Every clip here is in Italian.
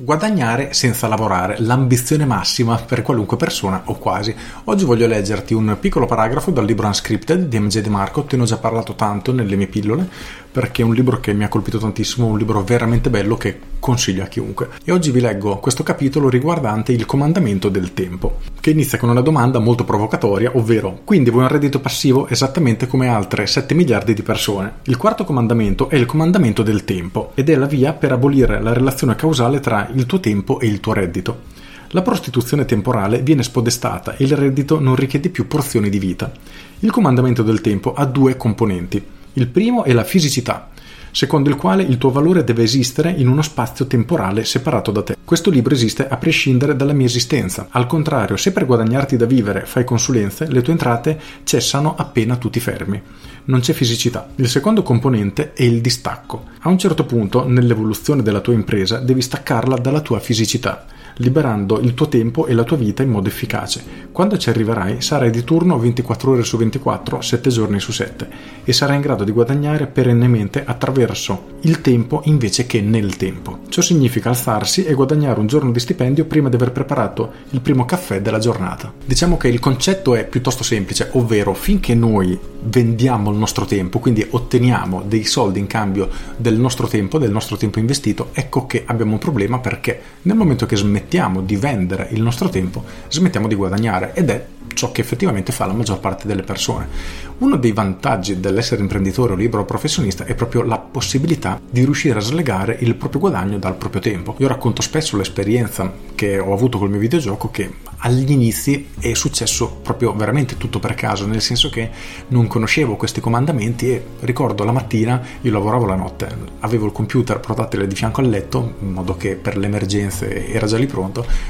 Guadagnare senza lavorare, l'ambizione massima per qualunque persona o quasi. Oggi voglio leggerti un piccolo paragrafo dal libro Unscripted di MJ De Marco, te ne ho già parlato tanto nelle mie pillole, perché è un libro che mi ha colpito tantissimo, un libro veramente bello che consiglio a chiunque. E oggi vi leggo questo capitolo riguardante il comandamento del tempo, che inizia con una domanda molto provocatoria, ovvero quindi vuoi un reddito passivo esattamente come altre 7 miliardi di persone? Il quarto comandamento è il comandamento del tempo ed è la via per abolire la relazione causale tra il tuo tempo e il tuo reddito. La prostituzione temporale viene spodestata e il reddito non richiede più porzioni di vita. Il comandamento del tempo ha due componenti. Il primo è la fisicità, secondo il quale il tuo valore deve esistere in uno spazio temporale separato da te. Questo libro esiste a prescindere dalla mia esistenza. Al contrario, se per guadagnarti da vivere fai consulenze, le tue entrate cessano appena tu ti fermi. Non c'è fisicità. Il secondo componente è il distacco. A un certo punto, nell'evoluzione della tua impresa, devi staccarla dalla tua fisicità liberando il tuo tempo e la tua vita in modo efficace. Quando ci arriverai sarai di turno 24 ore su 24, 7 giorni su 7 e sarai in grado di guadagnare perennemente attraverso il tempo invece che nel tempo. Ciò significa alzarsi e guadagnare un giorno di stipendio prima di aver preparato il primo caffè della giornata. Diciamo che il concetto è piuttosto semplice, ovvero finché noi vendiamo il nostro tempo, quindi otteniamo dei soldi in cambio del nostro tempo, del nostro tempo investito, ecco che abbiamo un problema perché nel momento che smettiamo di vendere il nostro tempo, smettiamo di guadagnare ed è ciò che effettivamente fa la maggior parte delle persone. Uno dei vantaggi dell'essere imprenditore o libero professionista è proprio la possibilità di riuscire a slegare il proprio guadagno dal proprio tempo. Io racconto spesso l'esperienza che ho avuto col mio videogioco che agli inizi è successo proprio veramente tutto per caso, nel senso che non conoscevo questi comandamenti e ricordo la mattina io lavoravo la notte, avevo il computer portatile di fianco al letto in modo che per le emergenze era già lì pronto.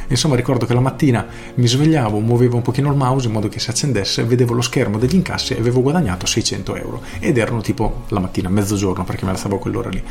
Insomma, ricordo che la mattina mi svegliavo, muovevo un pochino il mouse in modo che si accendesse, vedevo lo schermo degli incassi e avevo guadagnato 600 euro ed erano tipo la mattina, mezzogiorno perché me la stavo a quell'ora lì.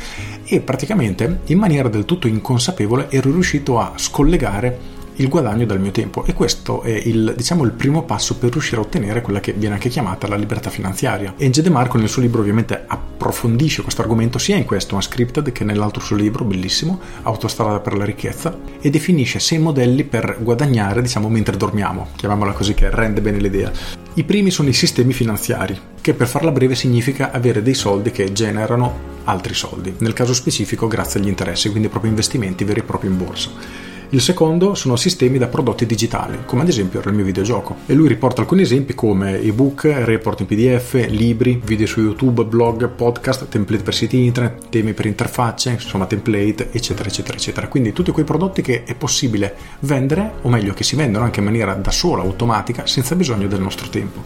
E praticamente in maniera del tutto inconsapevole ero riuscito a scollegare il guadagno dal mio tempo e questo è il, diciamo, il primo passo per riuscire a ottenere quella che viene anche chiamata la libertà finanziaria. Enge De Marco nel suo libro ovviamente approfondisce questo argomento sia in questo Unscripted che nell'altro suo libro bellissimo, Autostrada per la ricchezza, e definisce sei modelli per guadagnare, diciamo, mentre dormiamo, chiamiamola così che rende bene l'idea. I primi sono i sistemi finanziari, che per farla breve significa avere dei soldi che generano altri soldi, nel caso specifico grazie agli interessi, quindi proprio investimenti veri e propri in borsa. Il secondo sono sistemi da prodotti digitali, come ad esempio il mio videogioco. E lui riporta alcuni esempi come ebook, report in PDF, libri, video su YouTube, blog, podcast, template per siti internet, temi per interfacce, insomma template, eccetera, eccetera, eccetera. Quindi tutti quei prodotti che è possibile vendere, o meglio che si vendono anche in maniera da sola, automatica, senza bisogno del nostro tempo.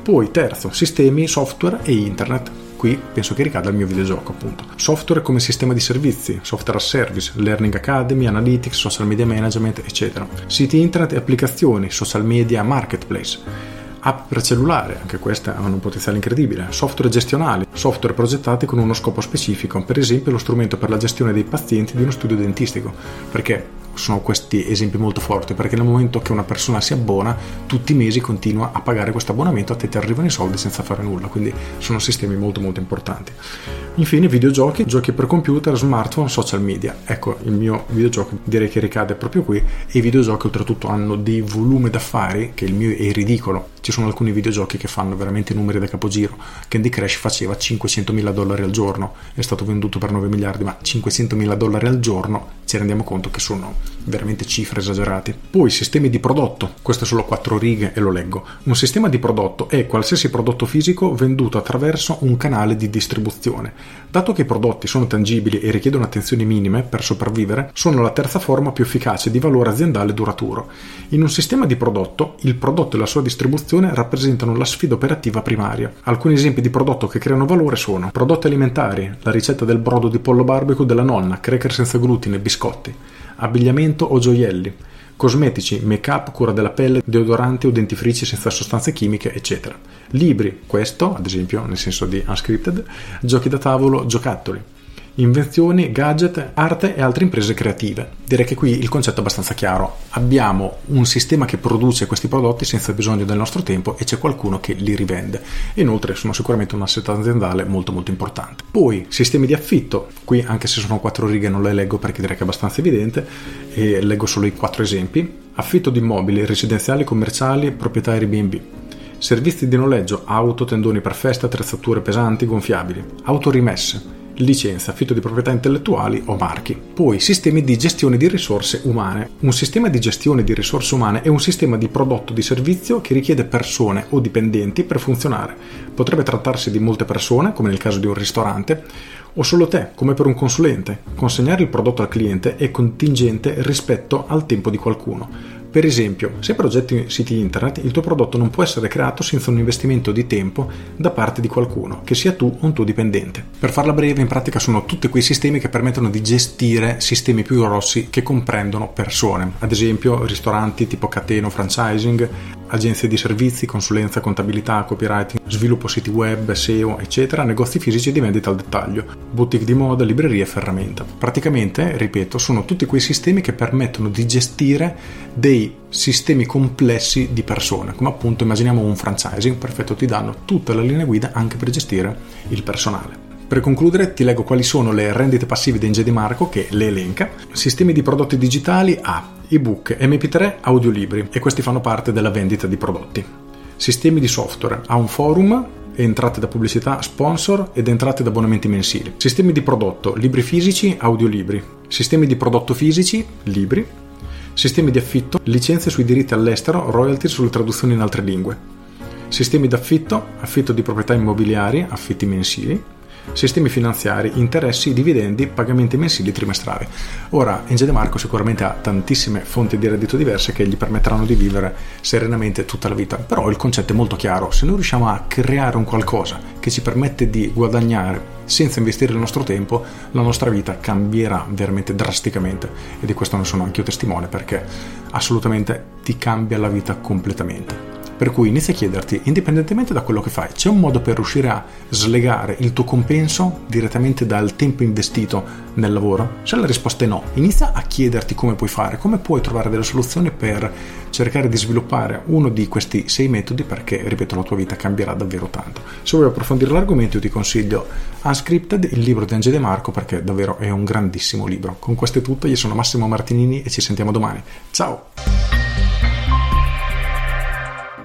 Poi terzo, sistemi, software e internet qui penso che ricada il mio videogioco appunto. Software come sistema di servizi, software as service, learning academy, analytics, social media management, eccetera. Siti internet e applicazioni, social media marketplace. App per cellulare, anche queste hanno un potenziale incredibile. Software gestionali, software progettati con uno scopo specifico, per esempio lo strumento per la gestione dei pazienti di uno studio dentistico. Perché sono questi esempi molto forti perché nel momento che una persona si abbona tutti i mesi continua a pagare questo abbonamento a te ti arrivano i soldi senza fare nulla quindi sono sistemi molto molto importanti. Infine videogiochi giochi per computer smartphone social media. Ecco il mio videogioco direi che ricade proprio qui. E i videogiochi oltretutto hanno dei volumi d'affari che il mio è ridicolo. Ci sono alcuni videogiochi che fanno veramente numeri da capogiro. Candy Crush faceva 500 mila dollari al giorno, è stato venduto per 9 miliardi, ma 500 mila dollari al giorno ci rendiamo conto che sono veramente cifre esagerate. Poi sistemi di prodotto, queste sono quattro righe e lo leggo. Un sistema di prodotto è qualsiasi prodotto fisico venduto attraverso un canale di distribuzione. Dato che i prodotti sono tangibili e richiedono attenzioni minime per sopravvivere, sono la terza forma più efficace di valore aziendale duraturo. In un sistema di prodotto, il prodotto e la sua distribuzione rappresentano la sfida operativa primaria. Alcuni esempi di prodotto che creano valore sono prodotti alimentari, la ricetta del brodo di pollo barbecue della nonna, cracker senza glutine, biscotti, abbigliamento o gioielli, cosmetici, make-up, cura della pelle, deodoranti o dentifrici senza sostanze chimiche, eccetera. Libri, questo ad esempio nel senso di unscripted, giochi da tavolo, giocattoli. Invenzioni, gadget, arte e altre imprese creative. Direi che qui il concetto è abbastanza chiaro. Abbiamo un sistema che produce questi prodotti senza bisogno del nostro tempo e c'è qualcuno che li rivende. Inoltre sono sicuramente un asset aziendale molto molto importante. Poi sistemi di affitto, qui anche se sono quattro righe non le leggo perché direi che è abbastanza evidente e leggo solo i quattro esempi. Affitto di immobili residenziali, commerciali, proprietà Airbnb. Servizi di noleggio, auto, tendoni per festa, attrezzature pesanti, gonfiabili, autorimesse, licenza, affitto di proprietà intellettuali o marchi. Poi sistemi di gestione di risorse umane. Un sistema di gestione di risorse umane è un sistema di prodotto di servizio che richiede persone o dipendenti per funzionare. Potrebbe trattarsi di molte persone, come nel caso di un ristorante, o solo te, come per un consulente. Consegnare il prodotto al cliente è contingente rispetto al tempo di qualcuno. Per esempio, se progetti siti internet, il tuo prodotto non può essere creato senza un investimento di tempo da parte di qualcuno, che sia tu o un tuo dipendente. Per farla breve, in pratica sono tutti quei sistemi che permettono di gestire sistemi più grossi che comprendono persone, ad esempio ristoranti tipo cateno, franchising, agenzie di servizi, consulenza, contabilità, copywriting, sviluppo siti web, SEO, eccetera, negozi fisici di vendita al dettaglio, boutique di moda, librerie e ferramenta. Praticamente, ripeto, sono tutti quei sistemi che permettono di gestire dei sistemi complessi di persone, come appunto immaginiamo un franchising, perfetto, ti danno tutta la linea guida anche per gestire il personale. Per concludere ti leggo quali sono le rendite passive di Inge Di Marco che le elenca. Sistemi di prodotti digitali a ebook, mp3, audiolibri e questi fanno parte della vendita di prodotti. Sistemi di software ha un forum entrate da pubblicità, sponsor ed entrate da abbonamenti mensili. Sistemi di prodotto, libri fisici, audiolibri. Sistemi di prodotto fisici, libri. Sistemi di affitto, licenze sui diritti all'estero, royalty sulle traduzioni in altre lingue. Sistemi di affitto, affitto di proprietà immobiliari, affitti mensili sistemi finanziari, interessi, dividendi, pagamenti mensili trimestrali. Ora, Enge De Marco sicuramente ha tantissime fonti di reddito diverse che gli permetteranno di vivere serenamente tutta la vita, però il concetto è molto chiaro, se noi riusciamo a creare un qualcosa che ci permette di guadagnare senza investire il nostro tempo, la nostra vita cambierà veramente drasticamente e di questo ne sono anche io testimone perché assolutamente ti cambia la vita completamente. Per cui inizia a chiederti, indipendentemente da quello che fai, c'è un modo per riuscire a slegare il tuo compenso direttamente dal tempo investito nel lavoro? Se la risposta è no, inizia a chiederti come puoi fare, come puoi trovare delle soluzioni per cercare di sviluppare uno di questi sei metodi perché, ripeto, la tua vita cambierà davvero tanto. Se vuoi approfondire l'argomento io ti consiglio Unscripted, il libro di Angelo De Marco perché davvero è un grandissimo libro. Con questo è tutto, io sono Massimo Martinini e ci sentiamo domani. Ciao!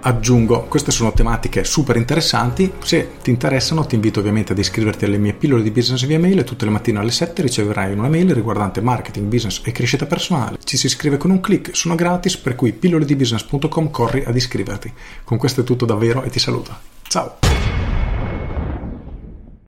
Aggiungo, queste sono tematiche super interessanti, se ti interessano ti invito ovviamente ad iscriverti alle mie pillole di business via mail tutte le mattine alle 7 riceverai una mail riguardante marketing, business e crescita personale. Ci si iscrive con un clic, sono gratis, per cui pilloledibusiness.com corri ad iscriverti. Con questo è tutto davvero e ti saluto. Ciao!